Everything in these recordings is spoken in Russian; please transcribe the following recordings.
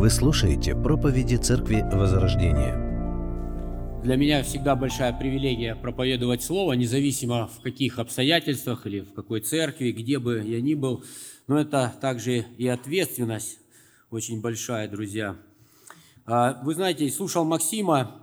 Вы слушаете проповеди Церкви Возрождения. Для меня всегда большая привилегия проповедовать Слово, независимо в каких обстоятельствах или в какой церкви, где бы я ни был. Но это также и ответственность очень большая, друзья. А, вы знаете, слушал Максима,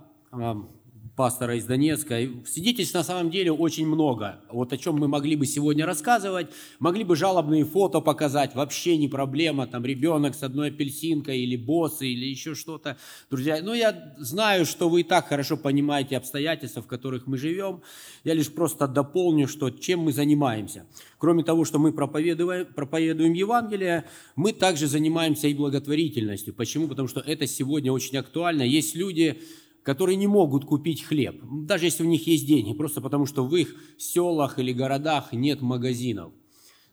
пастора из Донецка. Свидетельств на самом деле очень много. Вот о чем мы могли бы сегодня рассказывать. Могли бы жалобные фото показать. Вообще не проблема. Там ребенок с одной апельсинкой или боссы или еще что-то. Друзья, ну я знаю, что вы и так хорошо понимаете обстоятельства, в которых мы живем. Я лишь просто дополню, что чем мы занимаемся. Кроме того, что мы проповедуем, проповедуем Евангелие, мы также занимаемся и благотворительностью. Почему? Потому что это сегодня очень актуально. Есть люди, которые не могут купить хлеб, даже если у них есть деньги, просто потому что в их селах или городах нет магазинов.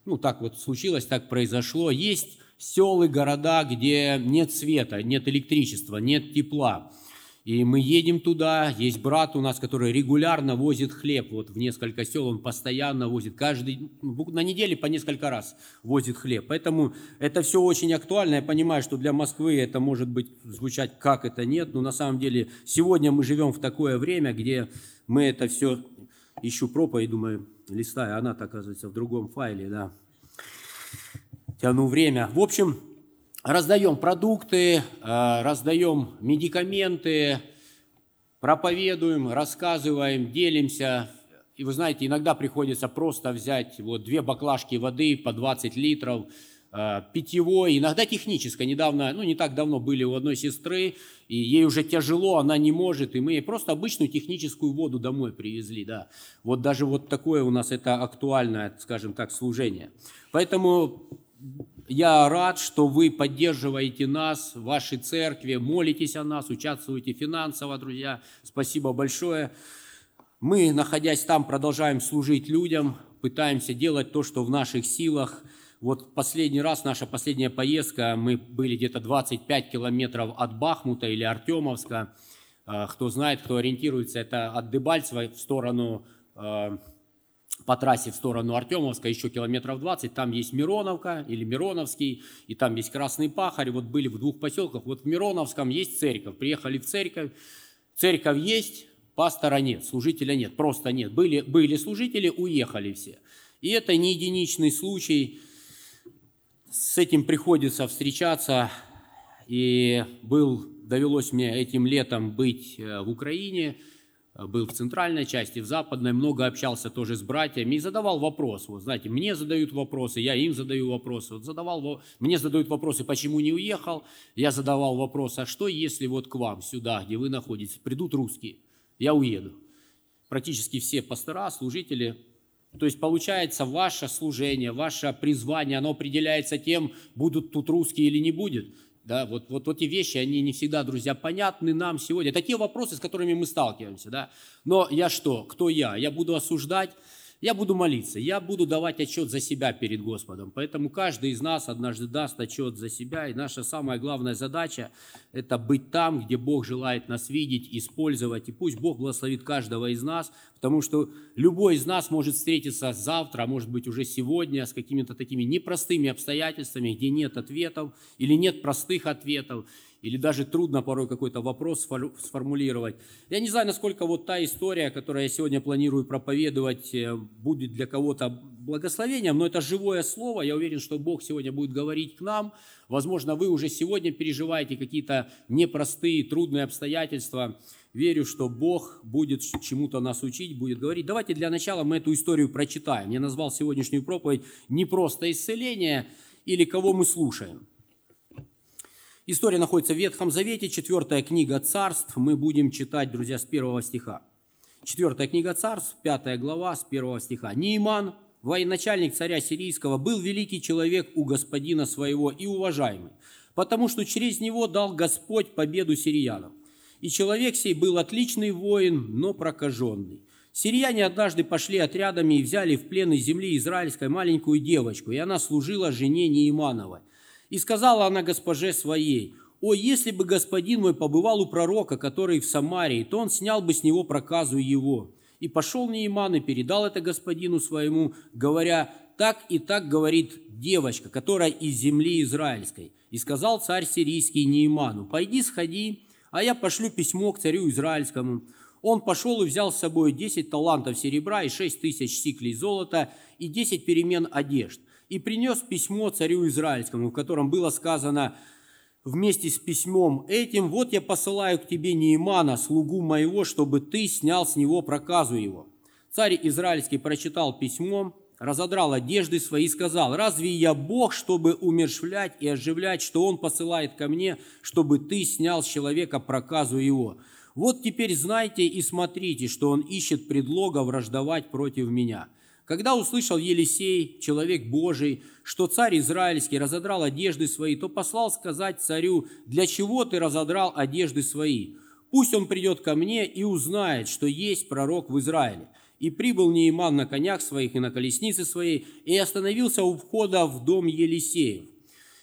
Ну, так вот случилось, так произошло. Есть селы, города, где нет света, нет электричества, нет тепла. И мы едем туда, есть брат у нас, который регулярно возит хлеб, вот в несколько сел. Он постоянно возит, каждый, на неделе по несколько раз возит хлеб. Поэтому это все очень актуально, я понимаю, что для Москвы это может быть звучать как это нет, но на самом деле сегодня мы живем в такое время, где мы это все, ищу проповедь, думаю, листаю, она оказывается в другом файле, да, тяну время. В общем, раздаем продукты, э, раздаем медикаменты, проповедуем, рассказываем, делимся. И вы знаете, иногда приходится просто взять вот две баклажки воды по 20 литров, э, питьевой, иногда технической. Недавно, ну не так давно были у одной сестры, и ей уже тяжело, она не может, и мы ей просто обычную техническую воду домой привезли, да. Вот даже вот такое у нас это актуальное, скажем так, служение. Поэтому я рад, что вы поддерживаете нас, ваши церкви, молитесь о нас, участвуете финансово, друзья. Спасибо большое. Мы, находясь там, продолжаем служить людям, пытаемся делать то, что в наших силах. Вот последний раз, наша последняя поездка, мы были где-то 25 километров от Бахмута или Артемовска. А, кто знает, кто ориентируется, это от Дебальцева в сторону а, по трассе в сторону Артемовска еще километров 20, там есть Мироновка или Мироновский, и там есть Красный Пахарь, вот были в двух поселках, вот в Мироновском есть церковь, приехали в церковь, церковь есть, пастора нет, служителя нет, просто нет, были, были служители, уехали все. И это не единичный случай, с этим приходится встречаться, и был, довелось мне этим летом быть э, в Украине, был в центральной части, в западной, много общался тоже с братьями и задавал вопрос. Вот знаете, мне задают вопросы, я им задаю вопросы. Вот задавал, мне задают вопросы, почему не уехал. Я задавал вопрос, а что если вот к вам сюда, где вы находитесь, придут русские, я уеду. Практически все пастора, служители. То есть получается ваше служение, ваше призвание, оно определяется тем, будут тут русские или не будет. Да, вот, вот, эти вещи, они не всегда, друзья, понятны нам сегодня. Такие вопросы, с которыми мы сталкиваемся. Да? Но я что? Кто я? Я буду осуждать я буду молиться, я буду давать отчет за себя перед Господом. Поэтому каждый из нас однажды даст отчет за себя. И наша самая главная задача – это быть там, где Бог желает нас видеть, использовать. И пусть Бог благословит каждого из нас, потому что любой из нас может встретиться завтра, а может быть уже сегодня, с какими-то такими непростыми обстоятельствами, где нет ответов или нет простых ответов или даже трудно порой какой-то вопрос сформулировать. Я не знаю, насколько вот та история, которую я сегодня планирую проповедовать, э, будет для кого-то благословением, но это живое слово. Я уверен, что Бог сегодня будет говорить к нам. Возможно, вы уже сегодня переживаете какие-то непростые, трудные обстоятельства. Верю, что Бог будет чему-то нас учить, будет говорить. Давайте для начала мы эту историю прочитаем. Я назвал сегодняшнюю проповедь «Не просто исцеление» или «Кого мы слушаем». История находится в Ветхом Завете, четвертая книга царств. Мы будем читать, друзья, с первого стиха. Четвертая книга царств, пятая глава, с первого стиха. Нейман, военачальник царя сирийского, был великий человек у господина своего и уважаемый, потому что через него дал Господь победу сириянам. И человек сей был отличный воин, но прокаженный. Сирияне однажды пошли отрядами и взяли в плен из земли израильской маленькую девочку, и она служила жене Неимановой – и сказала она госпоже своей, «О, если бы господин мой побывал у пророка, который в Самарии, то он снял бы с него проказу его». И пошел Нейман и передал это господину своему, говоря, «Так и так говорит девочка, которая из земли израильской». И сказал царь сирийский Неиману, «Пойди, сходи, а я пошлю письмо к царю израильскому». Он пошел и взял с собой 10 талантов серебра и 6 тысяч сиклей золота и 10 перемен одежд. И принес письмо царю израильскому, в котором было сказано вместе с письмом этим, «Вот я посылаю к тебе Неимана, слугу моего, чтобы ты снял с него проказу его». Царь израильский прочитал письмо, разодрал одежды свои и сказал, «Разве я Бог, чтобы умершвлять и оживлять, что Он посылает ко мне, чтобы ты снял с человека проказу его? Вот теперь знайте и смотрите, что Он ищет предлога враждовать против меня». Когда услышал Елисей, человек Божий, что царь израильский разодрал одежды свои, то послал сказать царю, «Для чего ты разодрал одежды свои? Пусть он придет ко мне и узнает, что есть пророк в Израиле». И прибыл Неиман на конях своих и на колеснице своей, и остановился у входа в дом Елисеев.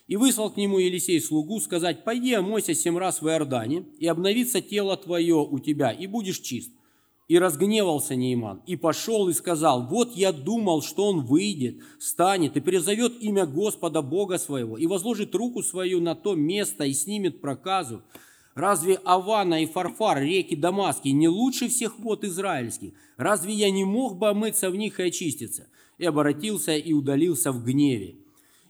И выслал к нему Елисей слугу сказать, «Пойди омойся семь раз в Иордане, и обновится тело твое у тебя, и будешь чист». И разгневался Нейман, и пошел и сказал, «Вот я думал, что он выйдет, станет и призовет имя Господа Бога своего, и возложит руку свою на то место и снимет проказу, Разве Авана и Фарфар, реки Дамаски, не лучше всех вод израильских? Разве я не мог бы омыться в них и очиститься?» И обратился и удалился в гневе.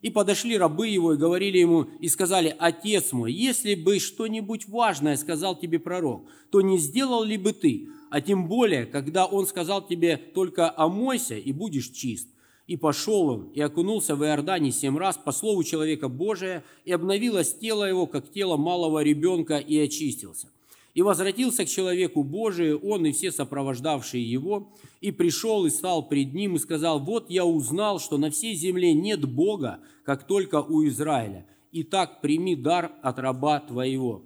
И подошли рабы его и говорили ему, и сказали, «Отец мой, если бы что-нибудь важное сказал тебе пророк, то не сделал ли бы ты? А тем более, когда он сказал тебе, только омойся и будешь чист». И пошел он, и окунулся в Иордане семь раз по слову человека Божия, и обновилось тело его, как тело малого ребенка, и очистился. И возвратился к человеку Божию он и все сопровождавшие его, и пришел и стал пред ним и сказал, «Вот я узнал, что на всей земле нет Бога, как только у Израиля. Итак, прими дар от раба твоего».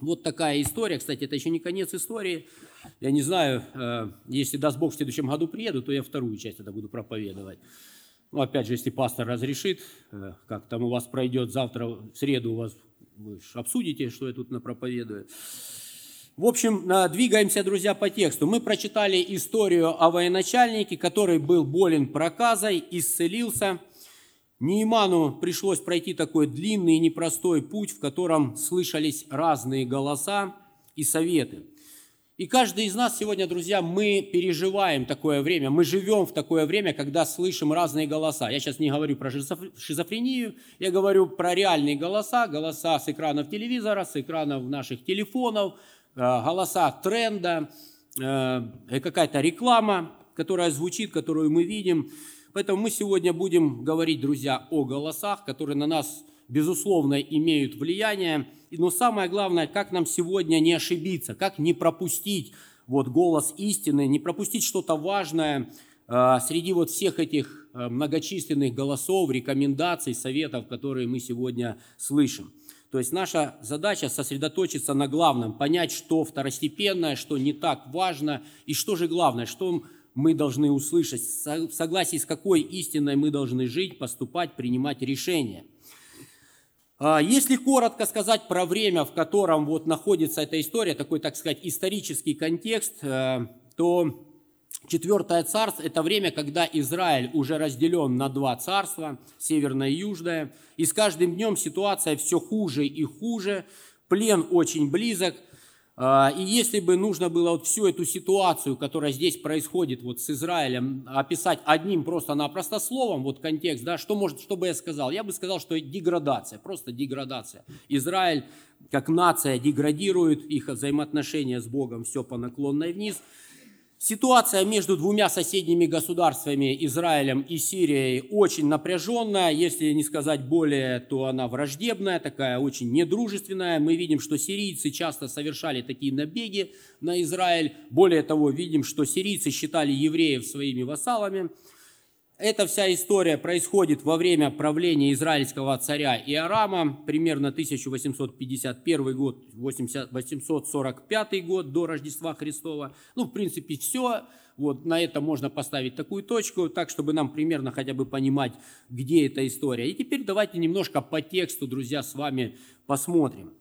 Вот такая история. Кстати, это еще не конец истории. Я не знаю, э, если даст Бог в следующем году приеду, то я вторую часть это буду проповедовать. Ну, опять же, если пастор разрешит, э, как там у вас пройдет завтра, в среду у вас, вы обсудите, что я тут напроповедую. В общем, двигаемся, друзья, по тексту. Мы прочитали историю о военачальнике, который был болен проказой, исцелился. Нейману пришлось пройти такой длинный и непростой путь, в котором слышались разные голоса и советы. И каждый из нас сегодня, друзья, мы переживаем такое время, мы живем в такое время, когда слышим разные голоса. Я сейчас не говорю про шизофрению, я говорю про реальные голоса, голоса с экранов телевизора, с экранов наших телефонов, э, голоса тренда, э, какая-то реклама, которая звучит, которую мы видим. Поэтому мы сегодня будем говорить, друзья, о голосах, которые на нас безусловно, имеют влияние. Но самое главное, как нам сегодня не ошибиться, как не пропустить вот голос истины, не пропустить что-то важное э, среди вот всех этих э, многочисленных голосов, рекомендаций, советов, которые мы сегодня слышим. То есть наша задача сосредоточиться на главном, понять, что второстепенное, что не так важно, и что же главное, что мы должны услышать, в согласии с какой истиной мы должны жить, поступать, принимать решения – если коротко сказать про время, в котором вот находится эта история, такой, так сказать, исторический контекст, э, то Четвертое царство – это время, когда Израиль уже разделен на два царства, северное и южное, и с каждым днем ситуация все хуже и хуже, плен очень близок – а, и если бы нужно было вот всю эту ситуацию, которая здесь происходит вот с Израилем, описать одним просто-напросто словом, вот контекст, да, что, может, что бы я сказал? Я бы сказал, что деградация, просто деградация. Израиль как нация деградирует, их взаимоотношения с Богом все по наклонной вниз – Ситуация между двумя соседними государствами, Израилем и Сирией, очень напряженная, если не сказать более, то она враждебная, такая очень недружественная. Мы видим, что сирийцы часто совершали такие набеги на Израиль. Более того, видим, что сирийцы считали евреев своими вассалами – эта вся история происходит во время правления израильского царя Иорама, примерно 1851 год, 845 год до Рождества Христова. Ну, в принципе, все. Вот на это можно поставить такую точку, так, чтобы нам примерно хотя бы понимать, где эта история. И теперь давайте немножко по тексту, друзья, с вами посмотрим.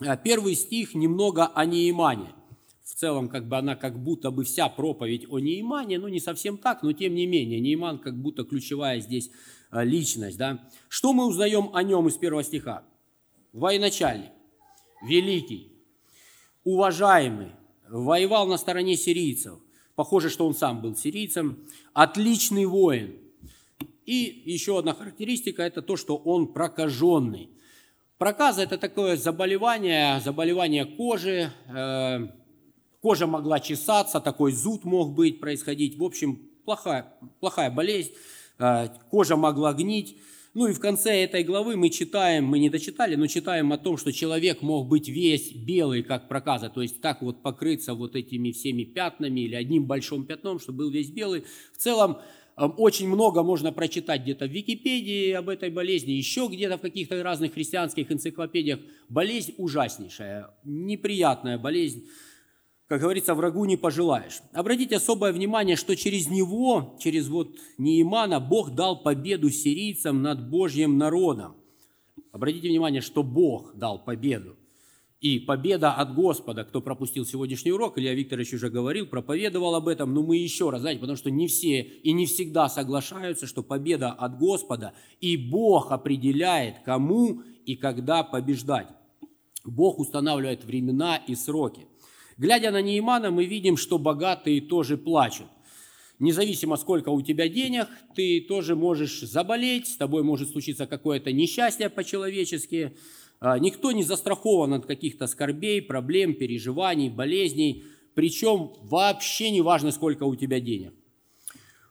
А, первый стих немного о Неимане. В целом как бы она как будто бы вся проповедь о Неймане, ну не совсем так, но тем не менее, Нейман как будто ключевая здесь э, личность. Да? Что мы узнаем о нем из первого стиха? Военачальник, великий, уважаемый, воевал на стороне сирийцев. Похоже, что он сам был сирийцем. Отличный воин. И еще одна характеристика – это то, что он прокаженный. Проказа – это такое заболевание, заболевание кожи. Э, кожа могла чесаться, такой зуд мог быть, происходить. В общем, плохая, плохая болезнь. Э, кожа могла гнить. Ну и в конце этой главы мы читаем, мы не дочитали, но читаем о том, что человек мог быть весь белый, как проказа, то есть так вот покрыться вот этими всеми пятнами или одним большим пятном, чтобы был весь белый. В целом эм, очень много можно прочитать где-то в Википедии об этой болезни, еще где-то в каких-то разных христианских энциклопедиях. Болезнь ужаснейшая, неприятная болезнь как говорится, врагу не пожелаешь. Обратите особое внимание, что через него, через вот Неимана, Бог дал победу сирийцам над Божьим народом. Обратите внимание, что Бог дал победу. И победа от Господа, кто пропустил сегодняшний урок, Илья Викторович уже говорил, проповедовал об этом, но мы еще раз, знаете, потому что не все и не всегда соглашаются, что победа от Господа, и Бог определяет, кому и когда побеждать. Бог устанавливает времена и сроки. Глядя на Неймана, мы видим, что богатые тоже плачут. Независимо, сколько у тебя денег, ты тоже можешь заболеть, с тобой может случиться какое-то несчастье по-человечески. А, никто не застрахован от каких-то скорбей, проблем, переживаний, болезней. Причем вообще не важно, сколько у тебя денег.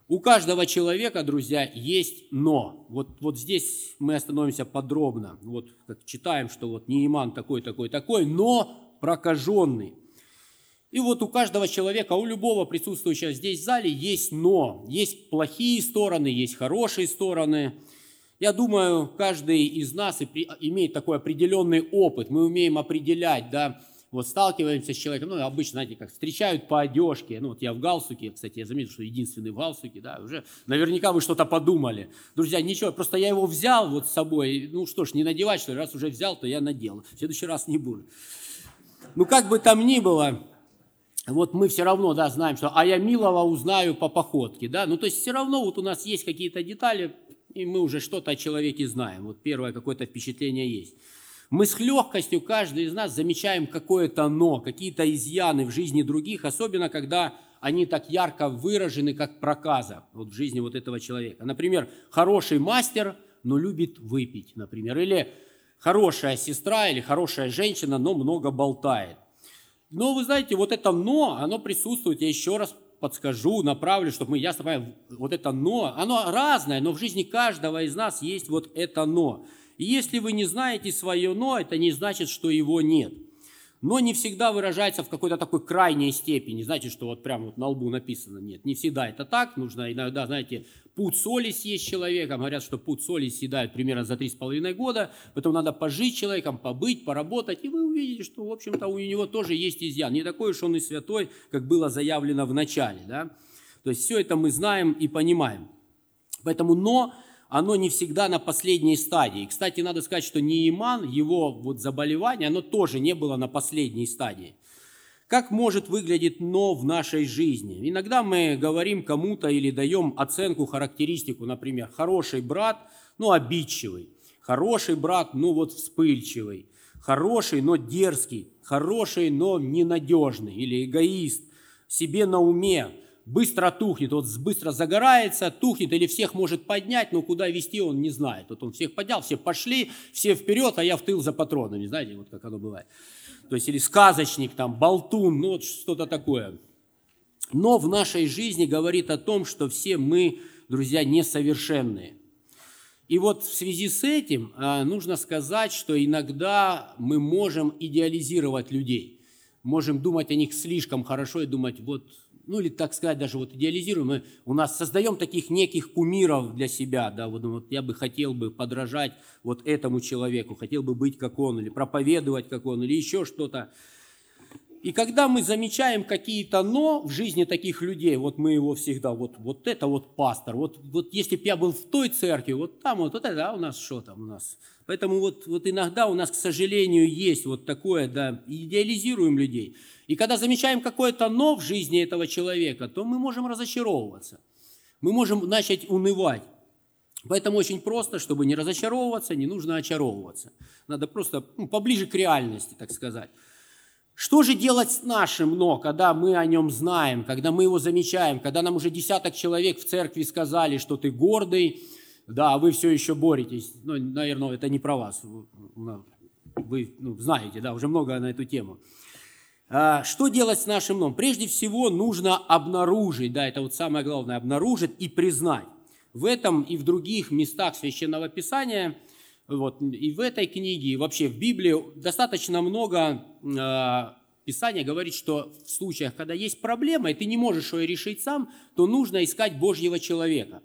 У каждого человека, друзья, есть «но». Вот, вот здесь мы остановимся подробно. Вот как читаем, что вот Нейман такой, такой, такой, но прокаженный – и вот у каждого человека, у любого присутствующего здесь в зале есть «но». Есть плохие стороны, есть хорошие стороны. Я думаю, каждый из нас имеет такой определенный опыт. Мы умеем определять, да, вот сталкиваемся с человеком, ну, обычно, знаете, как встречают по одежке, ну, вот я в галстуке, кстати, я заметил, что единственный в галстуке, да, уже наверняка вы что-то подумали. Друзья, ничего, просто я его взял вот с собой, ну, что ж, не надевать, что ли, раз уже взял, то я надел, в следующий раз не буду. Ну, как бы там ни было, вот мы все равно, да, знаем, что «а я милого узнаю по походке», да, ну то есть все равно вот у нас есть какие-то детали, и мы уже что-то о человеке знаем, вот первое какое-то впечатление есть. Мы с легкостью, каждый из нас, замечаем какое-то «но», какие-то изъяны в жизни других, особенно когда они так ярко выражены, как проказа вот в жизни вот этого человека. Например, хороший мастер, но любит выпить, например, или хорошая сестра или хорошая женщина, но много болтает. Но вы знаете, вот это «но», оно присутствует, я еще раз подскажу, направлю, чтобы мы ясно поняли, вот это «но», оно разное, но в жизни каждого из нас есть вот это «но». И если вы не знаете свое «но», это не значит, что его нет – но не всегда выражается в какой-то такой крайней степени. Знаете, что вот прямо вот на лбу написано. Нет, не всегда это так. Нужно иногда, знаете, пуд соли съесть человеком. Говорят, что пуд соли съедают примерно за три с половиной года. Поэтому надо пожить человеком, побыть, поработать. И вы увидите, что, в общем-то, у него тоже есть изъян. Не такой уж он и святой, как было заявлено в начале. Да? То есть все это мы знаем и понимаем. Поэтому «но» оно не всегда на последней стадии. Кстати, надо сказать, что Неиман, его вот заболевание, оно тоже не было на последней стадии. Как может выглядеть «но» в нашей жизни? Иногда мы говорим кому-то или даем оценку, характеристику, например, хороший брат, ну, обидчивый, хороший брат, ну, вот вспыльчивый, хороший, но дерзкий, хороший, но ненадежный или эгоист, себе на уме, быстро тухнет, вот быстро загорается, тухнет или всех может поднять, но куда вести он не знает. Вот он всех поднял, все пошли, все вперед, а я в тыл за патронами, знаете, вот как оно бывает. То есть или сказочник, там, болтун, ну вот что-то такое. Но в нашей жизни говорит о том, что все мы, друзья, несовершенные. И вот в связи с этим а, нужно сказать, что иногда мы можем идеализировать людей. Можем думать о них слишком хорошо и думать, вот ну или, так сказать, даже вот идеализируем, мы у нас создаем таких неких кумиров для себя, да, вот, вот я бы хотел бы подражать вот этому человеку, хотел бы быть как он, или проповедовать как он, или еще что-то. И когда мы замечаем какие-то «но» в жизни таких людей, вот мы его всегда, вот, вот это вот пастор, вот, вот если бы я был в той церкви, вот там вот, вот это, а у нас что там у нас? Поэтому вот, вот иногда у нас, к сожалению, есть вот такое, да, идеализируем людей. И когда замечаем какое-то «но» в жизни этого человека, то мы можем разочаровываться. Мы можем начать унывать. Поэтому очень просто, чтобы не разочаровываться, не нужно очаровываться. Надо просто ну, поближе к реальности, так сказать. Что же делать с нашим «но», когда мы о нем знаем, когда мы его замечаем, когда нам уже десяток человек в церкви сказали, что ты гордый, да, а вы все еще боретесь. Ну, наверное, это не про вас. Вы ну, знаете, да, уже много на эту тему. А, что делать с нашим «но»? Прежде всего нужно обнаружить, да, это вот самое главное, обнаружить и признать. В этом и в других местах Священного Писания – вот, и в этой книге, и вообще в Библии достаточно много э, Писания говорит, что в случаях, когда есть проблема, и ты не можешь ее решить сам, то нужно искать Божьего человека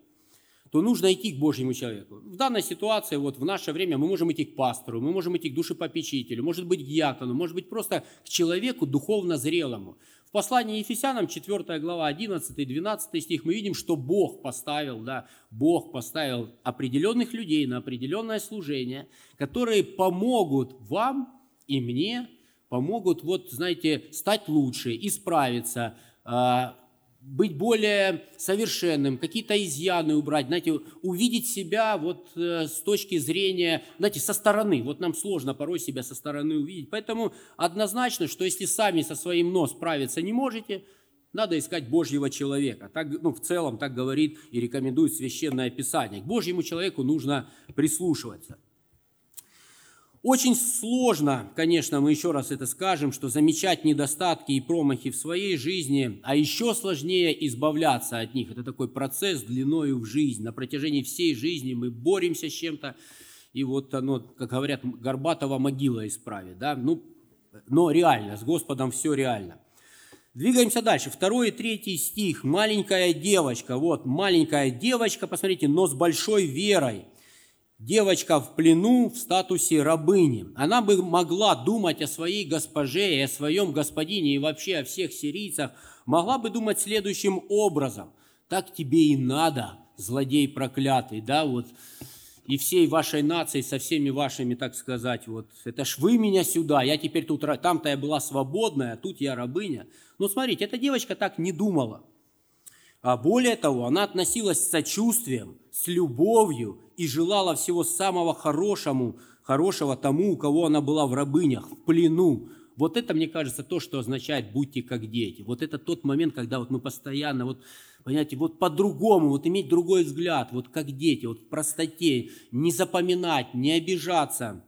то нужно идти к Божьему человеку. В данной ситуации, вот в наше время, мы можем идти к пастору, мы можем идти к душепопечителю, может быть, к диакону, может быть, просто к человеку духовно зрелому. Послании Ефесянам, 4 глава, 11-12 стих, мы видим, что Бог поставил, да, Бог поставил определенных людей на определенное служение, которые помогут вам и мне, помогут, вот, знаете, стать лучше, исправиться, а, быть более совершенным, какие-то изъяны убрать, знаете, увидеть себя вот э, с точки зрения, знаете, со стороны. Вот нам сложно порой себя со стороны увидеть. Поэтому однозначно, что если сами со своим нос справиться не можете, надо искать Божьего человека. Так, ну, в целом так говорит и рекомендует Священное Писание. К Божьему человеку нужно прислушиваться. Очень сложно, конечно, мы еще раз это скажем, что замечать недостатки и промахи в своей жизни, а еще сложнее избавляться от них. Это такой процесс длиною в жизнь. На протяжении всей жизни мы боремся с чем-то, и вот оно, как говорят, Горбатова могила исправит. Да? Ну, но реально, с Господом все реально. Двигаемся дальше. Второй и третий стих. Маленькая девочка. Вот, маленькая девочка, посмотрите, но с большой верой – девочка в плену в статусе рабыни. Она бы могла думать о своей госпоже и о своем господине и вообще о всех сирийцах, могла бы думать следующим образом. Так тебе и надо, злодей проклятый, да, вот, и всей вашей нации, со всеми вашими, так сказать, вот, это ж вы меня сюда, я теперь тут, там-то я была свободная, а тут я рабыня. Но смотрите, эта девочка так не думала. А более того, она относилась с сочувствием, с любовью и желала всего самого хорошему, хорошего тому, у кого она была в рабынях, в плену. Вот это, мне кажется, то, что означает «будьте как дети». Вот это тот момент, когда вот мы постоянно, вот, понимаете, вот по-другому, вот иметь другой взгляд, вот как дети, вот в простоте, не запоминать, не обижаться.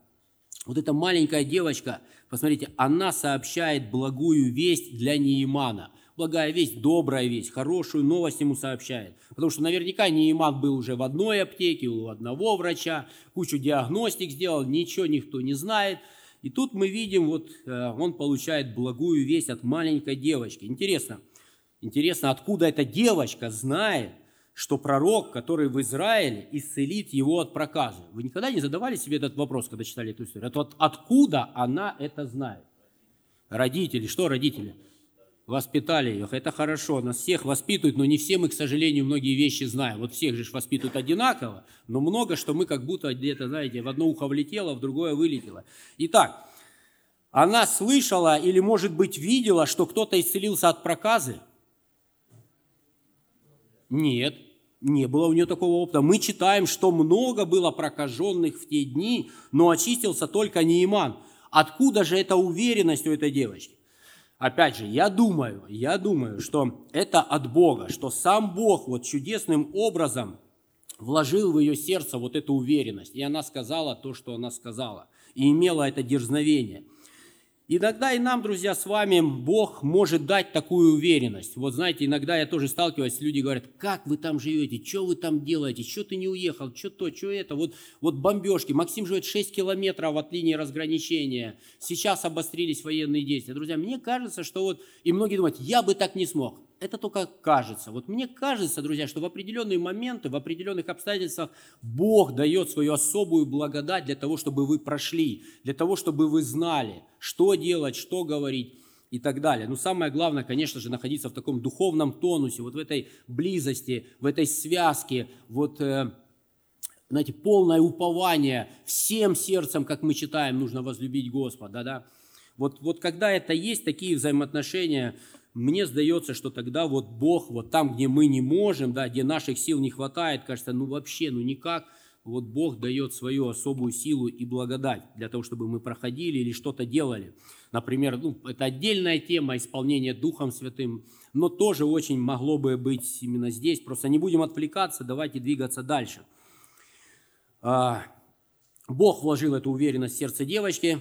Вот эта маленькая девочка, посмотрите, она сообщает благую весть для Неимана благая весть, добрая весть, хорошую новость ему сообщает. Потому что наверняка Нейман был уже в одной аптеке, у одного врача, кучу диагностик сделал, ничего никто не знает. И тут мы видим, вот э, он получает благую весть от маленькой девочки. Интересно, интересно, откуда эта девочка знает, что пророк, который в Израиле, исцелит его от проказа. Вы никогда не задавали себе этот вопрос, когда читали эту историю? Вот откуда она это знает? Родители, что родители? Воспитали их. Это хорошо, нас всех воспитывают, но не все мы, к сожалению, многие вещи знаем. Вот всех же воспитывают одинаково, но много, что мы как будто где-то, знаете, в одно ухо влетело, в другое вылетело. Итак, она слышала или, может быть, видела, что кто-то исцелился от проказы? Нет, не было у нее такого опыта. Мы читаем, что много было прокаженных в те дни, но очистился только Неиман. Откуда же эта уверенность у этой девочки? Опять же, я думаю, я думаю, что это от Бога, что сам Бог вот чудесным образом вложил в ее сердце вот эту уверенность. И она сказала то, что она сказала. И имела это дерзновение – Иногда и нам, друзья, с вами Бог может дать такую уверенность. Вот знаете, иногда я тоже сталкиваюсь, люди говорят, как вы там живете, что вы там делаете, что ты не уехал, что то, что это. Вот, вот бомбежки. Максим живет 6 километров от линии разграничения. Сейчас обострились военные действия. Друзья, мне кажется, что вот, и многие думают, я бы так не смог это только кажется. Вот мне кажется, друзья, что в определенные моменты, в определенных обстоятельствах Бог дает свою особую благодать для того, чтобы вы прошли, для того, чтобы вы знали, что делать, что говорить. и так далее. Но самое главное, конечно же, находиться в таком духовном тонусе, вот в этой близости, в этой связке, вот, э, знаете, полное упование всем сердцем, как мы читаем, нужно возлюбить Господа, да. Вот, вот когда это есть, такие взаимоотношения, мне сдается, что тогда вот Бог, вот там, где мы не можем, да, где наших сил не хватает, кажется, ну вообще, ну никак, вот Бог дает свою особую силу и благодать для того, чтобы мы проходили или что-то делали. Например, ну, это отдельная тема исполнения Духом Святым, но тоже очень могло бы быть именно здесь. Просто не будем отвлекаться, давайте двигаться дальше. А, Бог вложил эту уверенность в сердце девочки,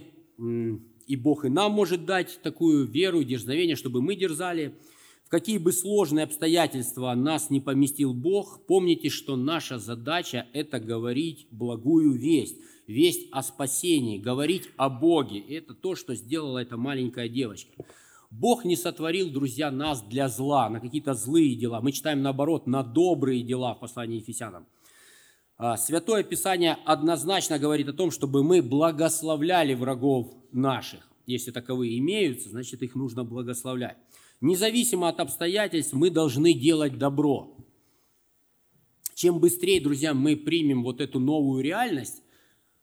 и Бог и нам может дать такую веру и дерзновение, чтобы мы дерзали. В какие бы сложные обстоятельства нас не поместил Бог, помните, что наша задача – это говорить благую весть, весть о спасении, говорить о Боге. И это то, что сделала эта маленькая девочка. Бог не сотворил, друзья, нас для зла, на какие-то злые дела. Мы читаем, наоборот, на добрые дела в послании Ефесянам. А, Святое Писание однозначно говорит о том, чтобы мы благословляли врагов наших. Если таковые имеются, значит их нужно благословлять. Независимо от обстоятельств, мы должны делать добро. Чем быстрее, друзья, мы примем вот эту новую реальность,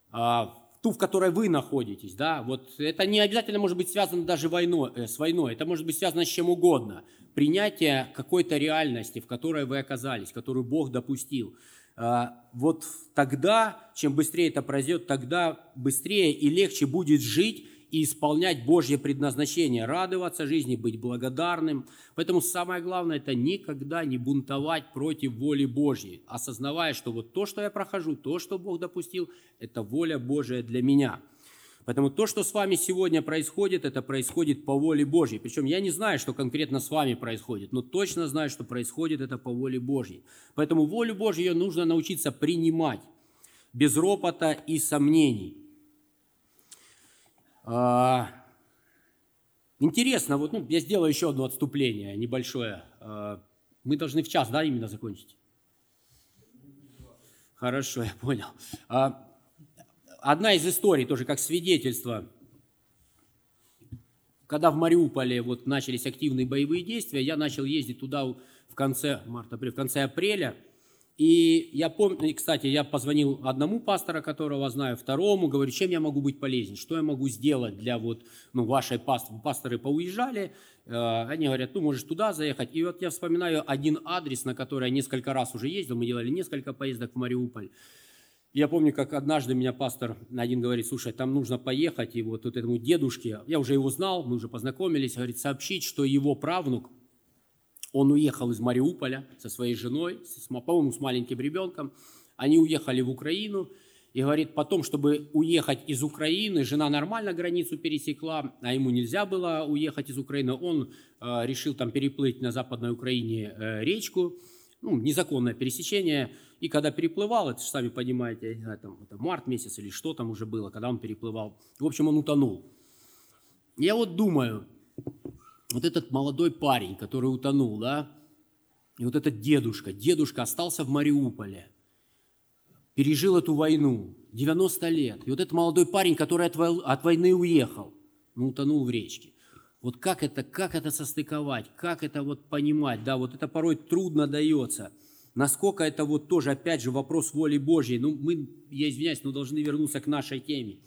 а, ту, в которой вы находитесь, да, вот это не обязательно может быть связано даже войной, э, с войной, это может быть связано с чем угодно. Принятие какой-то реальности, в которой вы оказались, которую Бог допустил – вот тогда, чем быстрее это произойдет, тогда быстрее и легче будет жить и исполнять Божье предназначение, радоваться жизни, быть благодарным. Поэтому самое главное – это никогда не бунтовать против воли Божьей, осознавая, что вот то, что я прохожу, то, что Бог допустил, это воля Божия для меня – Поэтому то, что с вами сегодня происходит, это происходит по воле Божьей. Причем я не знаю, что конкретно с вами происходит, но точно знаю, что происходит это по воле Божьей. Поэтому волю Божью ее нужно научиться принимать без ропота и сомнений. А, интересно, вот ну, я сделаю еще одно отступление небольшое. А, мы должны в час, да, именно закончить? Хорошо, я понял. Одна из историй, тоже как свидетельство, когда в Мариуполе вот начались активные боевые действия, я начал ездить туда в конце марта, в конце апреля. И я помню, кстати, я позвонил одному пастору, которого знаю, второму, говорю, чем я могу быть полезен, что я могу сделать для вот, ну, вашей пасторы. Пасторы поуезжали, э, они говорят, ну, можешь туда заехать. И вот я вспоминаю один адрес, на который я несколько раз уже ездил, мы делали несколько поездок в Мариуполь. Я помню, как однажды меня пастор один говорит, слушай, там нужно поехать, и вот, вот этому дедушке, я уже его знал, мы уже познакомились, говорит, сообщить, что его правнук, он уехал из Мариуполя со своей женой, с, по-моему, с маленьким ребенком, они уехали в Украину, и говорит, потом, чтобы уехать из Украины, жена нормально границу пересекла, а ему нельзя было уехать из Украины, он э, решил там переплыть на Западной Украине э, речку, ну, незаконное пересечение, и когда переплывал, это сами понимаете, там, это март месяц или что там уже было, когда он переплывал, в общем, он утонул. Я вот думаю, вот этот молодой парень, который утонул, да, и вот этот дедушка, дедушка остался в Мариуполе, пережил эту войну, 90 лет, и вот этот молодой парень, который от, от войны уехал, ну, утонул в речке. Вот как это, как это состыковать, как это вот понимать, да, вот это порой трудно дается. Насколько это вот тоже, опять же, вопрос воли Божьей. Ну, мы, я извиняюсь, но должны вернуться к нашей теме.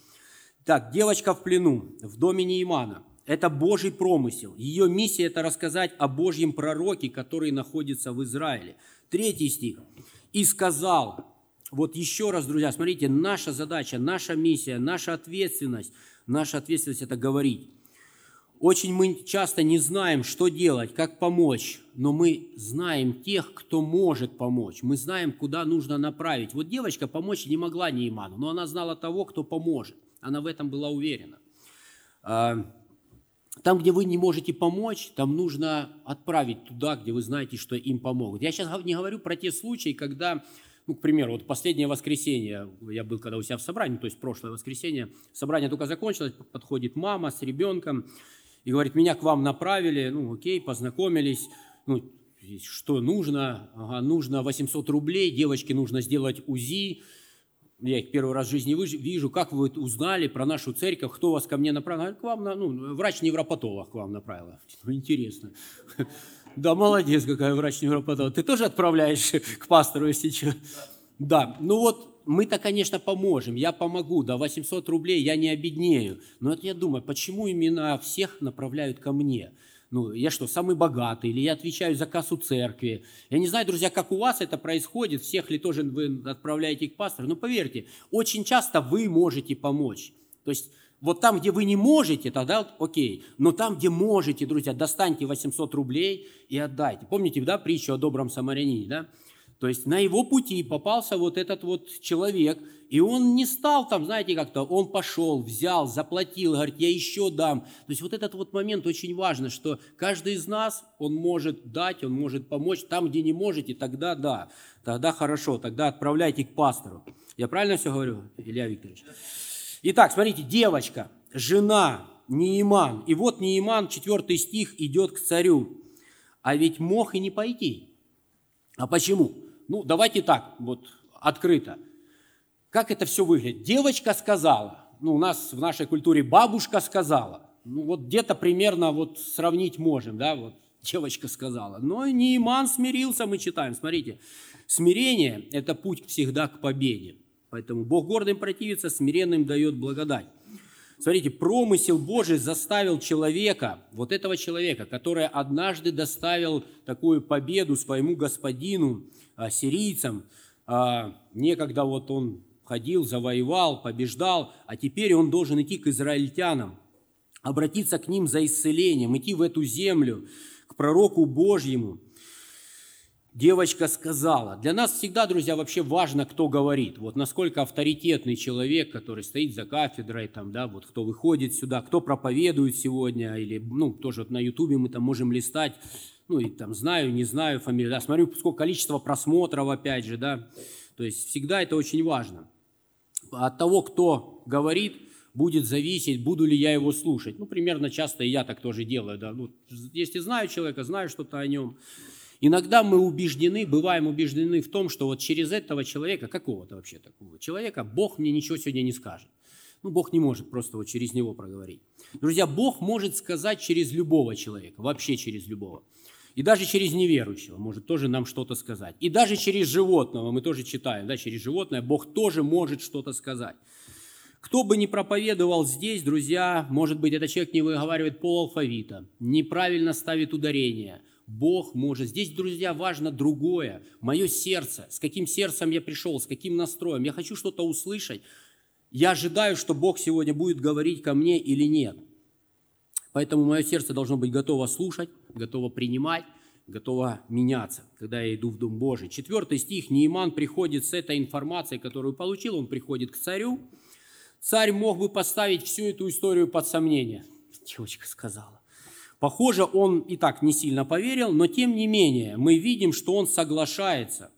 Так, девочка в плену, в доме Неимана. Это Божий промысел. Ее миссия – это рассказать о Божьем пророке, который находится в Израиле. Третий стих. «И сказал». Вот еще раз, друзья, смотрите, наша задача, наша миссия, наша ответственность, наша ответственность – это говорить. Очень мы часто не знаем, что делать, как помочь, но мы знаем тех, кто может помочь. Мы знаем, куда нужно направить. Вот девочка помочь не могла Нейману, но она знала того, кто поможет. Она в этом была уверена. А, там, где вы не можете помочь, там нужно отправить туда, где вы знаете, что им помогут. Я сейчас не говорю про те случаи, когда, ну, к примеру, вот последнее воскресенье, я был когда у себя в собрании, то есть прошлое воскресенье, собрание только закончилось, подходит мама с ребенком, и говорит, меня к вам направили, ну окей, познакомились, ну, что нужно? Ага, нужно 800 рублей, девочке нужно сделать УЗИ, я их первый раз в жизни вижу, как вы узнали про нашу церковь, кто вас ко мне направил? К вам, ну, врач-невропатолог к вам направил. Ну, интересно. Да, молодец, какая врач-невропатолог. Ты тоже отправляешь к пастору, если что? Да, ну вот мы-то, конечно, поможем, я помогу, да, 800 рублей я не обеднею. Но это я думаю, почему именно всех направляют ко мне? Ну, я что, самый богатый, или я отвечаю за кассу церкви? Я не знаю, друзья, как у вас это происходит, всех ли тоже вы отправляете к пастору, но поверьте, очень часто вы можете помочь. То есть вот там, где вы не можете, тогда окей. Но там, где можете, друзья, достаньте 800 рублей и отдайте. Помните, да, притчу о добром самарянине, да? То есть на его пути попался вот этот вот человек, и он не стал там, знаете, как-то, он пошел, взял, заплатил, говорит, я еще дам. То есть вот этот вот момент очень важно, что каждый из нас, он может дать, он может помочь, там, где не можете, тогда да, тогда хорошо, тогда отправляйте к пастору. Я правильно все говорю, Илья Викторович? Итак, смотрите, девочка, жена, Неиман. И вот Неиман, четвертый стих, идет к царю. А ведь мог и не пойти. А почему? Ну, давайте так, вот открыто. Как это все выглядит? Девочка сказала, ну, у нас в нашей культуре бабушка сказала. Ну, вот где-то примерно вот сравнить можем, да, вот девочка сказала. Но не Иман смирился, мы читаем, смотрите. Смирение – это путь всегда к победе. Поэтому Бог гордым противится, смиренным дает благодать. Смотрите, промысел Божий заставил человека, вот этого человека, который однажды доставил такую победу своему господину, а, сирийцам. А, некогда вот он ходил, завоевал, побеждал, а теперь он должен идти к израильтянам, обратиться к ним за исцелением, идти в эту землю, к пророку Божьему. Девочка сказала. Для нас всегда, друзья, вообще важно, кто говорит. Вот насколько авторитетный человек, который стоит за кафедрой, там, да, вот кто выходит сюда, кто проповедует сегодня, или, ну, тоже вот на ютубе мы там можем листать ну и там знаю, не знаю фамилию, да, смотрю, сколько количество просмотров, опять же, да, то есть всегда это очень важно. От того, кто говорит, будет зависеть, буду ли я его слушать. Ну, примерно часто и я так тоже делаю, да, ну, если знаю человека, знаю что-то о нем. Иногда мы убеждены, бываем убеждены в том, что вот через этого человека, какого-то вообще такого человека, Бог мне ничего сегодня не скажет. Ну, Бог не может просто вот через него проговорить. Друзья, Бог может сказать через любого человека, вообще через любого. И даже через неверующего может тоже нам что-то сказать. И даже через животного, мы тоже читаем, да, через животное Бог тоже может что-то сказать. Кто бы ни проповедовал здесь, друзья, может быть, этот человек не выговаривает пол алфавита, неправильно ставит ударение. Бог может. Здесь, друзья, важно другое. Мое сердце. С каким сердцем я пришел, с каким настроем. Я хочу что-то услышать. Я ожидаю, что Бог сегодня будет говорить ко мне или нет. Поэтому мое сердце должно быть готово слушать, готово принимать, готово меняться, когда я иду в Дом Божий. Четвертый стих. Неиман приходит с этой информацией, которую получил, он приходит к царю. Царь мог бы поставить всю эту историю под сомнение. Девочка сказала. Похоже, он и так не сильно поверил, но тем не менее мы видим, что он соглашается,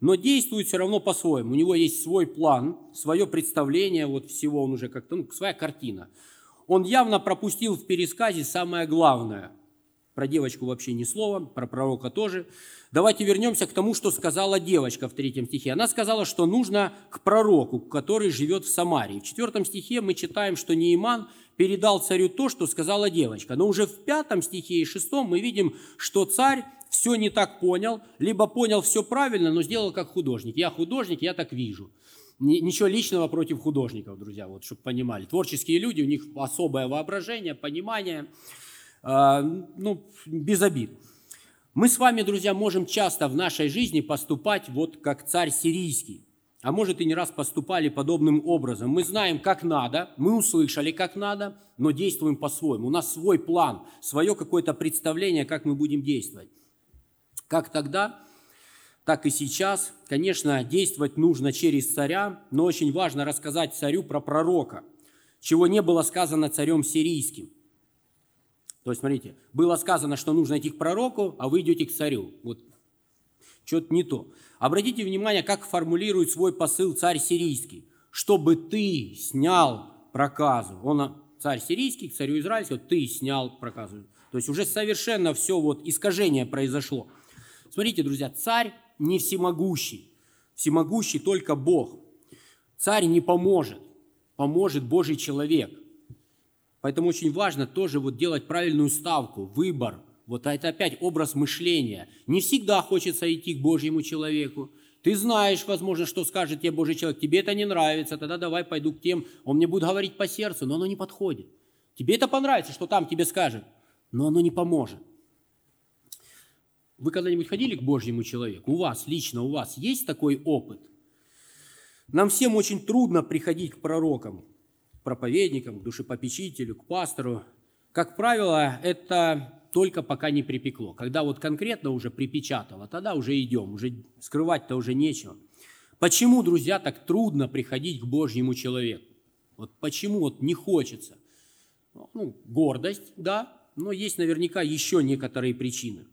но действует все равно по-своему. У него есть свой план, свое представление вот всего, он уже как-то, ну, своя картина – он явно пропустил в пересказе самое главное. Про девочку вообще ни слова, про пророка тоже. Давайте вернемся к тому, что сказала девочка в третьем стихе. Она сказала, что нужно к пророку, который живет в Самарии. В четвертом стихе мы читаем, что Неиман передал царю то, что сказала девочка. Но уже в пятом стихе и шестом мы видим, что царь все не так понял, либо понял все правильно, но сделал как художник. Я художник, я так вижу. Ничего личного против художников, друзья, вот, чтобы понимали. Творческие люди, у них особое воображение, понимание, э, ну, без обид. Мы с вами, друзья, можем часто в нашей жизни поступать вот как царь сирийский. А может и не раз поступали подобным образом. Мы знаем, как надо, мы услышали, как надо, но действуем по-своему. У нас свой план, свое какое-то представление, как мы будем действовать. Как тогда? так и сейчас. Конечно, действовать нужно через царя, но очень важно рассказать царю про пророка, чего не было сказано царем сирийским. То есть, смотрите, было сказано, что нужно идти к пророку, а вы идете к царю. Вот что-то не то. Обратите внимание, как формулирует свой посыл царь сирийский. Чтобы ты снял проказу. Он, царь сирийский, к царю израильскому, ты снял проказу. То есть уже совершенно все вот искажение произошло. Смотрите, друзья, царь не всемогущий. Всемогущий только Бог. Царь не поможет, поможет Божий человек. Поэтому очень важно тоже вот делать правильную ставку, выбор. Вот это опять образ мышления. Не всегда хочется идти к Божьему человеку. Ты знаешь, возможно, что скажет тебе Божий человек. Тебе это не нравится, тогда давай пойду к тем. Он мне будет говорить по сердцу, но оно не подходит. Тебе это понравится, что там тебе скажет, но оно не поможет. Вы когда-нибудь ходили к Божьему человеку? У вас, лично у вас есть такой опыт? Нам всем очень трудно приходить к пророкам, к проповедникам, к душепопечителю, к пастору. Как правило, это только пока не припекло. Когда вот конкретно уже припечатало, тогда уже идем, уже скрывать-то уже нечего. Почему, друзья, так трудно приходить к Божьему человеку? Вот почему вот не хочется? Ну, гордость, да, но есть наверняка еще некоторые причины.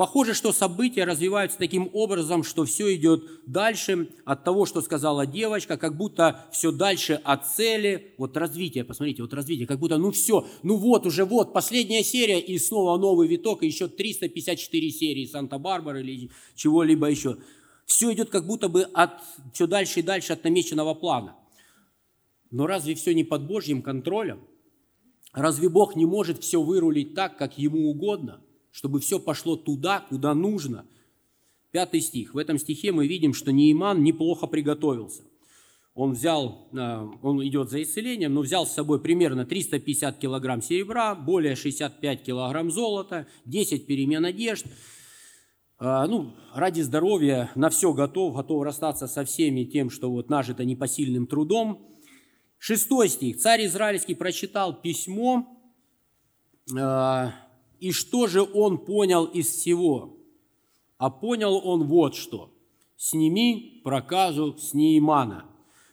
Похоже, что события развиваются таким образом, что все идет дальше от того, что сказала девочка, как будто все дальше от цели. Вот развитие, посмотрите, вот развитие, как будто ну все, ну вот уже вот, последняя серия и снова новый виток, и еще 354 серии Санта-Барбары или чего-либо еще. Все идет как будто бы от, все дальше и дальше от намеченного плана. Но разве все не под Божьим контролем? Разве Бог не может все вырулить так, как Ему угодно – чтобы все пошло туда, куда нужно. Пятый стих. В этом стихе мы видим, что Нейман неплохо приготовился. Он взял, э, он идет за исцелением, но взял с собой примерно 350 килограмм серебра, более 65 килограмм золота, 10 перемен одежд. Э, ну, ради здоровья на все готов, готов расстаться со всеми тем, что вот нажито непосильным трудом. Шестой стих. Царь Израильский прочитал письмо, э, и что же он понял из всего? А понял он вот что. Сними проказу с Неймана.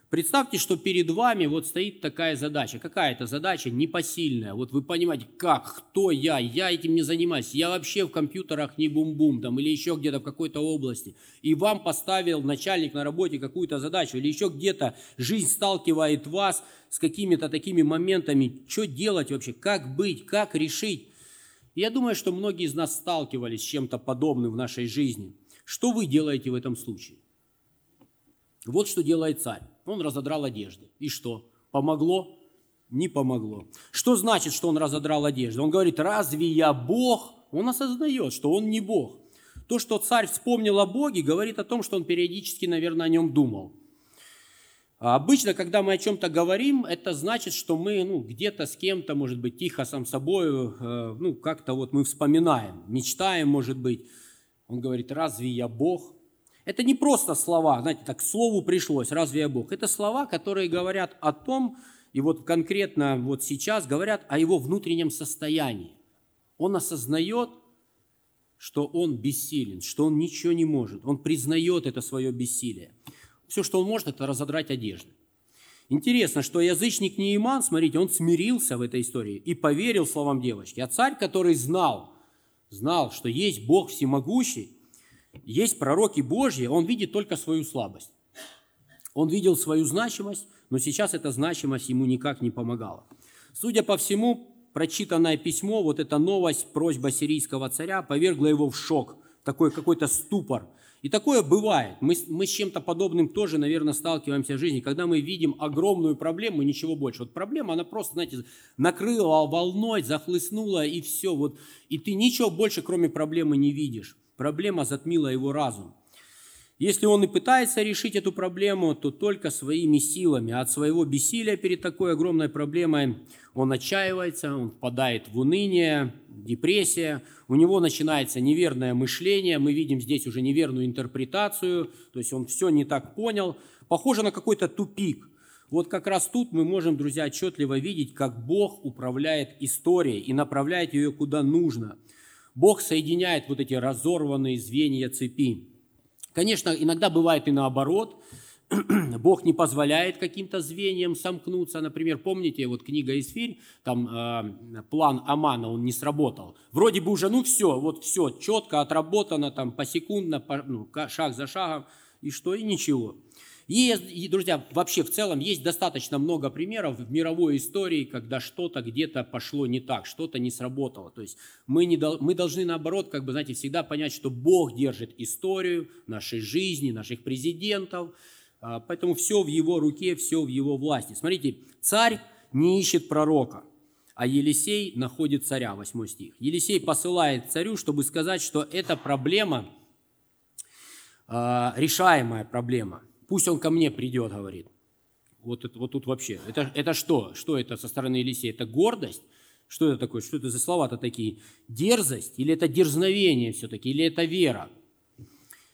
Представьте, что перед вами вот стоит такая задача. Какая это задача? Непосильная. Вот вы понимаете, как, кто я, я этим не занимаюсь, я вообще в компьютерах не бум-бум там или еще где-то в какой-то области. И вам поставил начальник на работе какую-то задачу или еще где-то жизнь сталкивает вас с какими-то такими моментами. Что делать вообще, как быть, как решить? Я думаю, что многие из нас сталкивались с чем-то подобным в нашей жизни. Что вы делаете в этом случае? Вот что делает царь. Он разодрал одежды. И что? Помогло? Не помогло. Что значит, что он разодрал одежды? Он говорит, разве я Бог? Он осознает, что он не Бог. То, что царь вспомнил о Боге, говорит о том, что он периодически, наверное, о нем думал. А обычно, когда мы о чем-то говорим, это значит, что мы ну, где-то с кем-то, может быть, тихо сам собой, э, ну, как-то вот мы вспоминаем, мечтаем, может быть. Он говорит, разве я Бог? Это не просто слова, знаете, так к слову пришлось, разве я Бог? Это слова, которые говорят о том, и вот конкретно вот сейчас говорят о его внутреннем состоянии. Он осознает, что он бессилен, что он ничего не может. Он признает это свое бессилие. Все, что он может, это разодрать одежды. Интересно, что язычник Неиман, смотрите, он смирился в этой истории и поверил словам девочки. А царь, который знал, знал, что есть Бог всемогущий, есть пророки Божьи, он видит только свою слабость. Он видел свою значимость, но сейчас эта значимость ему никак не помогала. Судя по всему, прочитанное письмо, вот эта новость, просьба сирийского царя повергла его в шок, такой какой-то ступор – и такое бывает. Мы, мы с чем-то подобным тоже, наверное, сталкиваемся в жизни, когда мы видим огромную проблему, ничего больше. Вот проблема, она просто, знаете, накрыла волной, захлестнула, и все. Вот, и ты ничего больше, кроме проблемы, не видишь. Проблема затмила его разум. Если он и пытается решить эту проблему, то только своими силами. От своего бессилия перед такой огромной проблемой он отчаивается, он впадает в уныние, депрессия, у него начинается неверное мышление, мы видим здесь уже неверную интерпретацию, то есть он все не так понял, похоже на какой-то тупик. Вот как раз тут мы можем, друзья, отчетливо видеть, как Бог управляет историей и направляет ее куда нужно. Бог соединяет вот эти разорванные звенья цепи. Конечно, иногда бывает и наоборот. Бог не позволяет каким-то звеньям сомкнуться. Например, помните, вот книга Исфирь, там э, план Амана, он не сработал. Вроде бы уже, ну все, вот все, четко отработано, там посекундно, по, ну, шаг за шагом, и что, и ничего. И, друзья, вообще в целом есть достаточно много примеров в мировой истории, когда что-то где-то пошло не так, что-то не сработало. То есть мы, не, мы должны, наоборот, как бы, знаете, всегда понять, что Бог держит историю нашей жизни, наших президентов, А, поэтому все в его руке, все в его власти. Смотрите, царь не ищет пророка, а Елисей находит царя, 8 стих. Елисей посылает царю, чтобы сказать, что эта проблема, а, решаемая проблема. Пусть он ко мне придет, говорит. Вот, это, вот тут вообще. Это, это что? Что это со стороны Елисея? Это гордость? Что это такое? Что это за слова-то такие? Дерзость? Или это дерзновение все-таки? Или это вера?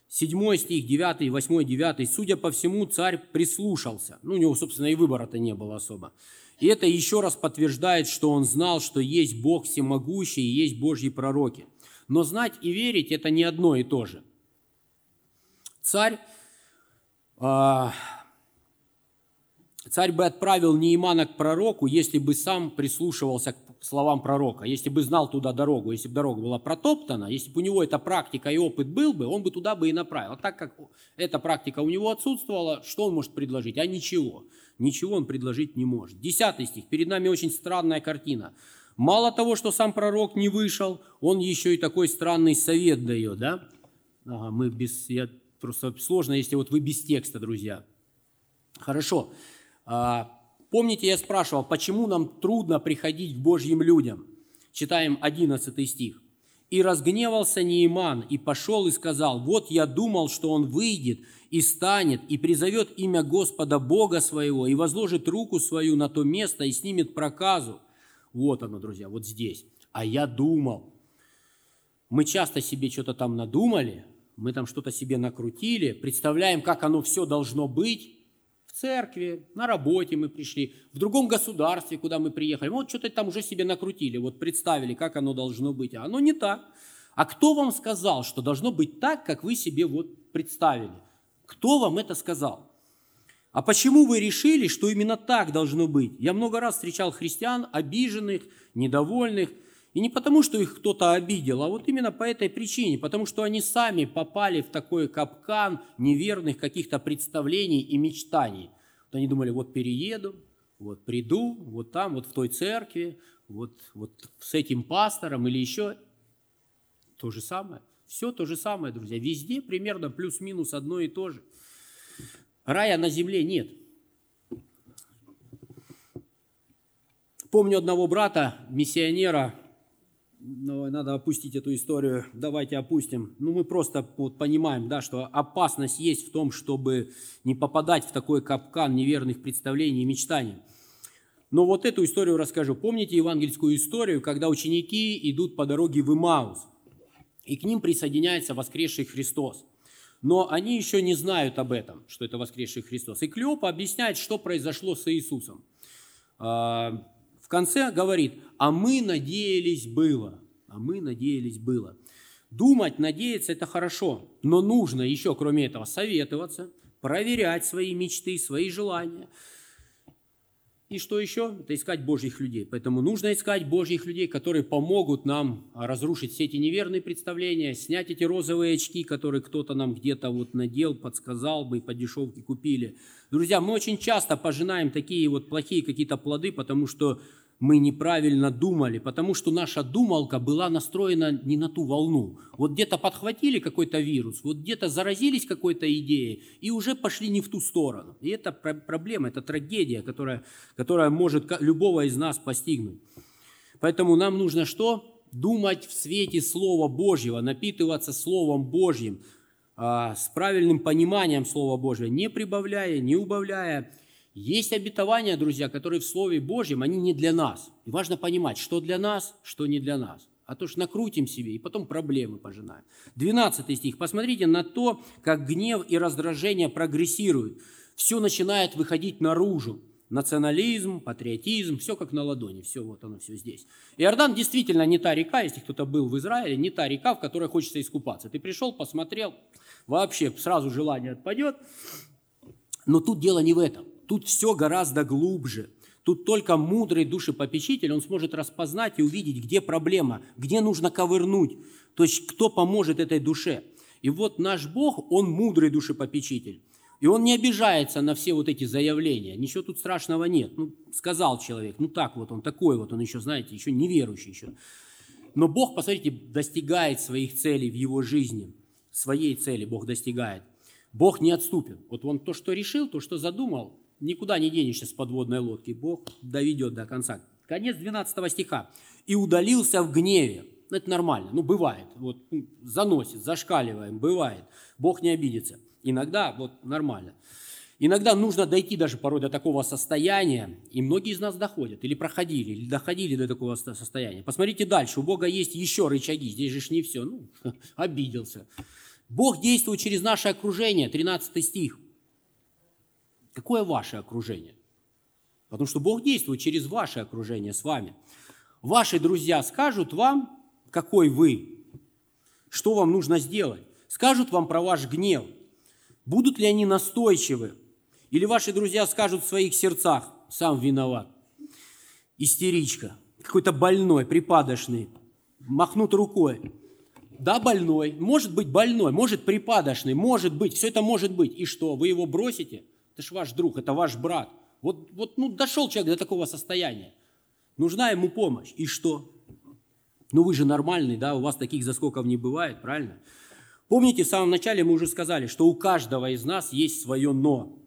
Седьмой стих, девятый, восьмой, девятый. Судя по всему, царь прислушался. Ну, у него, собственно, и выбора-то не было особо. И это еще раз подтверждает, что он знал, что есть Бог всемогущий и есть Божьи пророки. Но знать и верить – это не одно и то же. Царь Царь бы отправил Неимана к пророку, если бы сам прислушивался к словам пророка, если бы знал туда дорогу, если бы дорога была протоптана, если бы у него эта практика и опыт был бы, он бы туда бы и направил. А так как эта практика у него отсутствовала, что он может предложить? А ничего. Ничего он предложить не может. Десятый стих. Перед нами очень странная картина. Мало того, что сам пророк не вышел, он еще и такой странный совет дает, да? Ага, мы без... Я, просто сложно, если вот вы без текста, друзья. Хорошо. А, помните, я спрашивал, почему нам трудно приходить к Божьим людям? Читаем 11 стих. «И разгневался Неиман, и пошел и сказал, вот я думал, что он выйдет и станет, и призовет имя Господа Бога своего, и возложит руку свою на то место, и снимет проказу». Вот оно, друзья, вот здесь. А я думал. Мы часто себе что-то там надумали, мы там что-то себе накрутили, представляем, как оно все должно быть, церкви, на работе мы пришли, в другом государстве, куда мы приехали. Вот что-то там уже себе накрутили, вот представили, как оно должно быть. А оно не так. А кто вам сказал, что должно быть так, как вы себе вот представили? Кто вам это сказал? А почему вы решили, что именно так должно быть? Я много раз встречал христиан, обиженных, недовольных, и не потому, что их кто-то обидел, а вот именно по этой причине, потому что они сами попали в такой капкан неверных каких-то представлений и мечтаний. Вот они думали, вот перееду, вот приду, вот там, вот в той церкви, вот, вот с этим пастором или еще. То же самое. Все то же самое, друзья. Везде примерно плюс-минус одно и то же. Рая на земле нет. Помню одного брата, миссионера, но надо опустить эту историю, давайте опустим. Ну, мы просто вот понимаем, да, что опасность есть в том, чтобы не попадать в такой капкан неверных представлений и мечтаний. Но вот эту историю расскажу. Помните евангельскую историю, когда ученики идут по дороге в Имаус, и к ним присоединяется воскресший Христос. Но они еще не знают об этом, что это воскресший Христос. И Клеопа объясняет, что произошло с Иисусом. В конце говорит, а мы надеялись было, а мы надеялись было. Думать, надеяться – это хорошо, но нужно еще, кроме этого, советоваться, проверять свои мечты, свои желания. И что еще? Это искать Божьих людей. Поэтому нужно искать Божьих людей, которые помогут нам разрушить все эти неверные представления, снять эти розовые очки, которые кто-то нам где-то вот надел, подсказал и по дешевке купили. Друзья, мы очень часто пожинаем такие вот плохие какие-то плоды, потому что мы неправильно думали, потому что наша думалка была настроена не на ту волну. Вот где-то подхватили какой-то вирус, вот где-то заразились какой-то идеей и уже пошли не в ту сторону. И это проблема, это трагедия, которая, которая может любого из нас постигнуть. Поэтому нам нужно что? Думать в свете Слова Божьего, напитываться Словом Божьим, а, с правильным пониманием Слова Божьего, не прибавляя, не убавляя, есть обетования, друзья, которые в Слове Божьем, они не для нас. И важно понимать, что для нас, что не для нас. А то ж накрутим себе и потом проблемы пожинаем. 12 стих. Посмотрите на то, как гнев и раздражение прогрессируют. Все начинает выходить наружу. Национализм, патриотизм, все как на ладони, все вот оно, все здесь. Иордан действительно не та река, если кто-то был в Израиле, не та река, в которой хочется искупаться. Ты пришел, посмотрел, вообще сразу желание отпадет. Но тут дело не в этом. Тут все гораздо глубже. Тут только мудрый душепопечитель, он сможет распознать и увидеть, где проблема, где нужно ковырнуть, то есть кто поможет этой душе. И вот наш Бог, Он мудрый душепопечитель. И Он не обижается на все вот эти заявления. Ничего тут страшного нет. Ну, сказал человек, ну так вот, он такой вот, он еще, знаете, еще неверующий еще. Но Бог, посмотрите, достигает своих целей в его жизни. Своей цели Бог достигает. Бог не отступит. Вот он то, что решил, то, что задумал, никуда не денешься с подводной лодки. Бог доведет до конца. Конец 12 стиха. «И удалился в гневе». Ну, это нормально, ну, бывает. Вот, ну, заносит, зашкаливаем, бывает. Бог не обидится. Иногда вот нормально. Иногда нужно дойти даже порой до такого состояния, и многие из нас доходят, или проходили, или доходили до такого состояния. Посмотрите дальше, у Бога есть еще рычаги, здесь же не все, ну, обиделся. Бог действует через наше окружение, 13 стих. Какое ваше окружение? Потому что Бог действует через ваше окружение с вами. Ваши друзья скажут вам, какой вы, что вам нужно сделать. Скажут вам про ваш гнев. Будут ли они настойчивы? Или ваши друзья скажут в своих сердцах, сам виноват. Истеричка, какой-то больной, припадочный, махнут рукой. Да, больной, может быть больной, может припадочный, может быть, все это может быть. И что, вы его бросите? Это ж ваш друг, это ваш брат – вот, вот ну, дошел человек до такого состояния. Нужна ему помощь. И что? Ну вы же нормальный, да, у вас таких заскоков не бывает, правильно? Помните, в самом начале мы уже сказали, что у каждого из нас есть свое «но».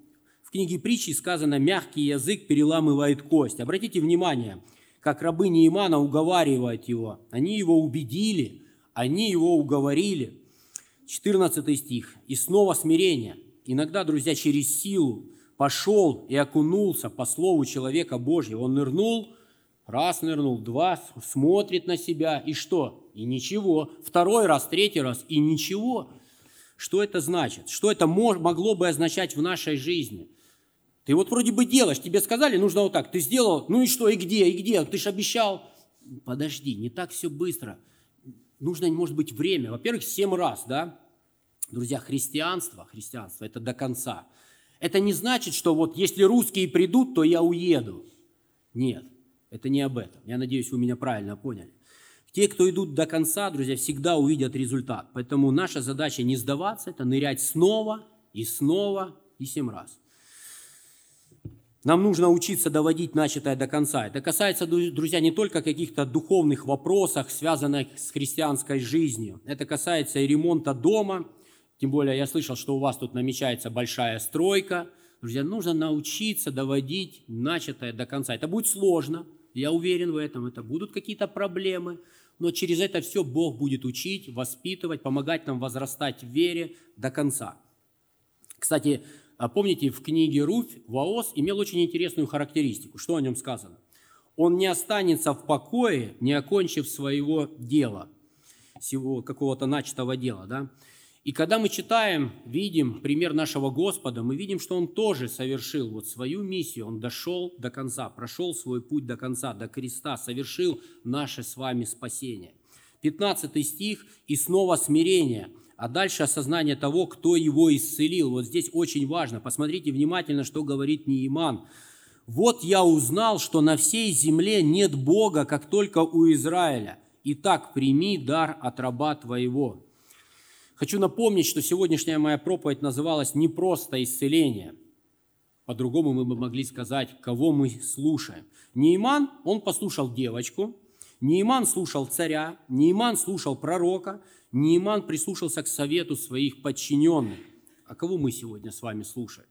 В книге притчи сказано «мягкий язык переламывает кость». Обратите внимание, как рабы Неимана уговаривают его. Они его убедили, они его уговорили. 14 стих. «И снова смирение». Иногда, друзья, через силу, пошел и окунулся по слову человека Божьего. Он нырнул, раз нырнул, два, смотрит на себя, и что? И ничего. Второй раз, третий раз, и ничего. Что это значит? Что это могло бы означать в нашей жизни? Ты вот вроде бы делаешь, тебе сказали, нужно вот так. Ты сделал, ну и что, и где, и где? Ты же обещал. Подожди, не так все быстро. Нужно, может быть, время. Во-первых, семь раз, да? Друзья, христианство, христианство – это до конца. Это не значит, что вот если русские придут, то я уеду. Нет, это не об этом. Я надеюсь, вы меня правильно поняли. Те, кто идут до конца, друзья, всегда увидят результат. Поэтому наша задача не сдаваться, это нырять снова и снова и семь раз. Нам нужно учиться доводить начатое до конца. Это касается, друзья, не только каких-то духовных вопросов, связанных с христианской жизнью. Это касается и ремонта дома, тем более я слышал, что у вас тут намечается большая стройка. Друзья, нужно научиться доводить начатое до конца. Это будет сложно, я уверен в этом. Это будут какие-то проблемы, но через это все Бог будет учить, воспитывать, помогать нам возрастать в вере до конца. Кстати, а помните, в книге Руфь Ваос имел очень интересную характеристику. Что о нем сказано? Он не останется в покое, не окончив своего дела, всего какого-то начатого дела. Да? И когда мы читаем, видим пример нашего Господа, мы видим, что Он тоже совершил вот свою миссию, Он дошел до конца, прошел свой путь до конца, до креста, совершил наше с вами спасение. 15 стих и снова смирение, а дальше осознание того, кто его исцелил. Вот здесь очень важно, посмотрите внимательно, что говорит Неиман. «Вот я узнал, что на всей земле нет Бога, как только у Израиля. Итак, прими дар от раба твоего». Хочу напомнить, что сегодняшняя моя проповедь называлась «Не просто исцеление». По-другому мы бы могли сказать, кого мы слушаем. Нейман, он послушал девочку, Нейман слушал царя, Нейман слушал пророка, Нейман прислушался к совету своих подчиненных. А кого мы сегодня с вами слушаем?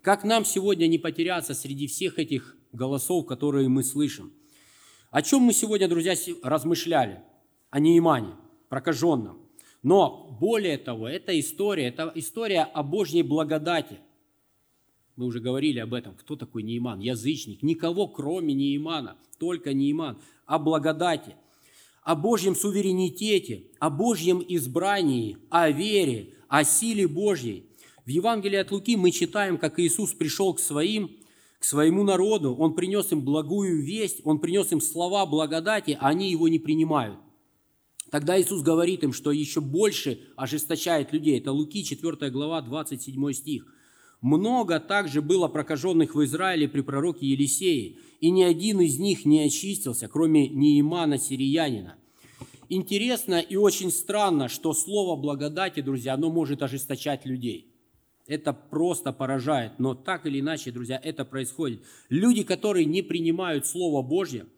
Как нам сегодня не потеряться среди всех этих голосов, которые мы слышим? О чем мы сегодня, друзья, размышляли? О Неймане, прокаженном. Но более того, эта история, это история о Божьей благодати. Мы уже говорили об этом. Кто такой Неиман? Язычник. Никого, кроме Неимана. Только Неиман. О благодати. О Божьем суверенитете. О Божьем избрании. О вере. О силе Божьей. В Евангелии от Луки мы читаем, как Иисус пришел к своим, к своему народу. Он принес им благую весть. Он принес им слова благодати, а они его не принимают. Тогда Иисус говорит им, что еще больше ожесточает людей. Это Луки, 4 глава, 27 стих. «Много также было прокаженных в Израиле при пророке Елисее, и ни один из них не очистился, кроме Неимана Сириянина». Интересно и очень странно, что слово благодати, друзья, оно может ожесточать людей. Это просто поражает, но так или иначе, друзья, это происходит. Люди, которые не принимают Слово Божье –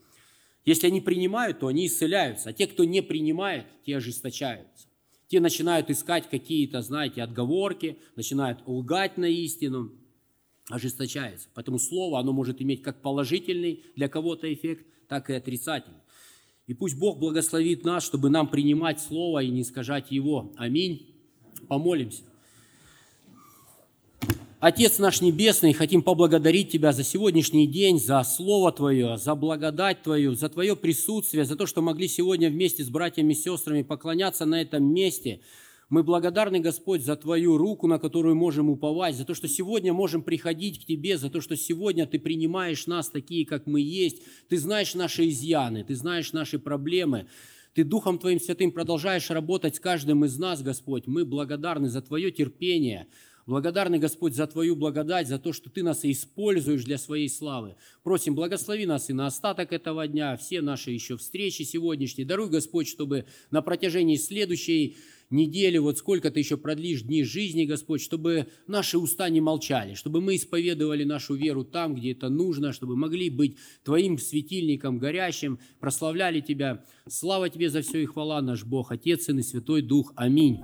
если они принимают, то они исцеляются, а те, кто не принимает, те ожесточаются. те начинают искать какие-то, знаете, отговорки, начинают лгать на истину, ожесточается. Поэтому слово, оно может иметь как положительный для кого-то эффект, так и отрицательный. И пусть Бог благословит нас, чтобы нам принимать слово и не искажать его. Аминь. Помолимся. Отец наш Небесный, хотим поблагодарить Тебя за сегодняшний день, за Слово Твое, за благодать Твою, за Твое присутствие, за то, что могли сегодня вместе с братьями и сестрами поклоняться на этом месте – мы благодарны, Господь, за Твою руку, на которую можем уповать, за то, что сегодня можем приходить к Тебе, за то, что сегодня Ты принимаешь нас такие, как мы есть. Ты знаешь наши изъяны, Ты знаешь наши проблемы. Ты Духом Твоим Святым продолжаешь работать с каждым из нас, Господь. Мы благодарны за Твое терпение, Благодарны, Господь, за Твою благодать, за то, что Ты нас используешь для Своей славы. Просим, благослови нас и на остаток этого дня, все наши еще встречи сегодняшние. Даруй, Господь, чтобы на протяжении следующей недели, вот сколько ты еще продлишь дни жизни, Господь, чтобы наши уста не молчали, чтобы мы исповедовали нашу веру там, где это нужно, чтобы могли быть Твоим светильником горящим, прославляли Тебя. Слава Тебе за все и хвала, наш Бог, Отец, Сын и Святой Дух. Аминь.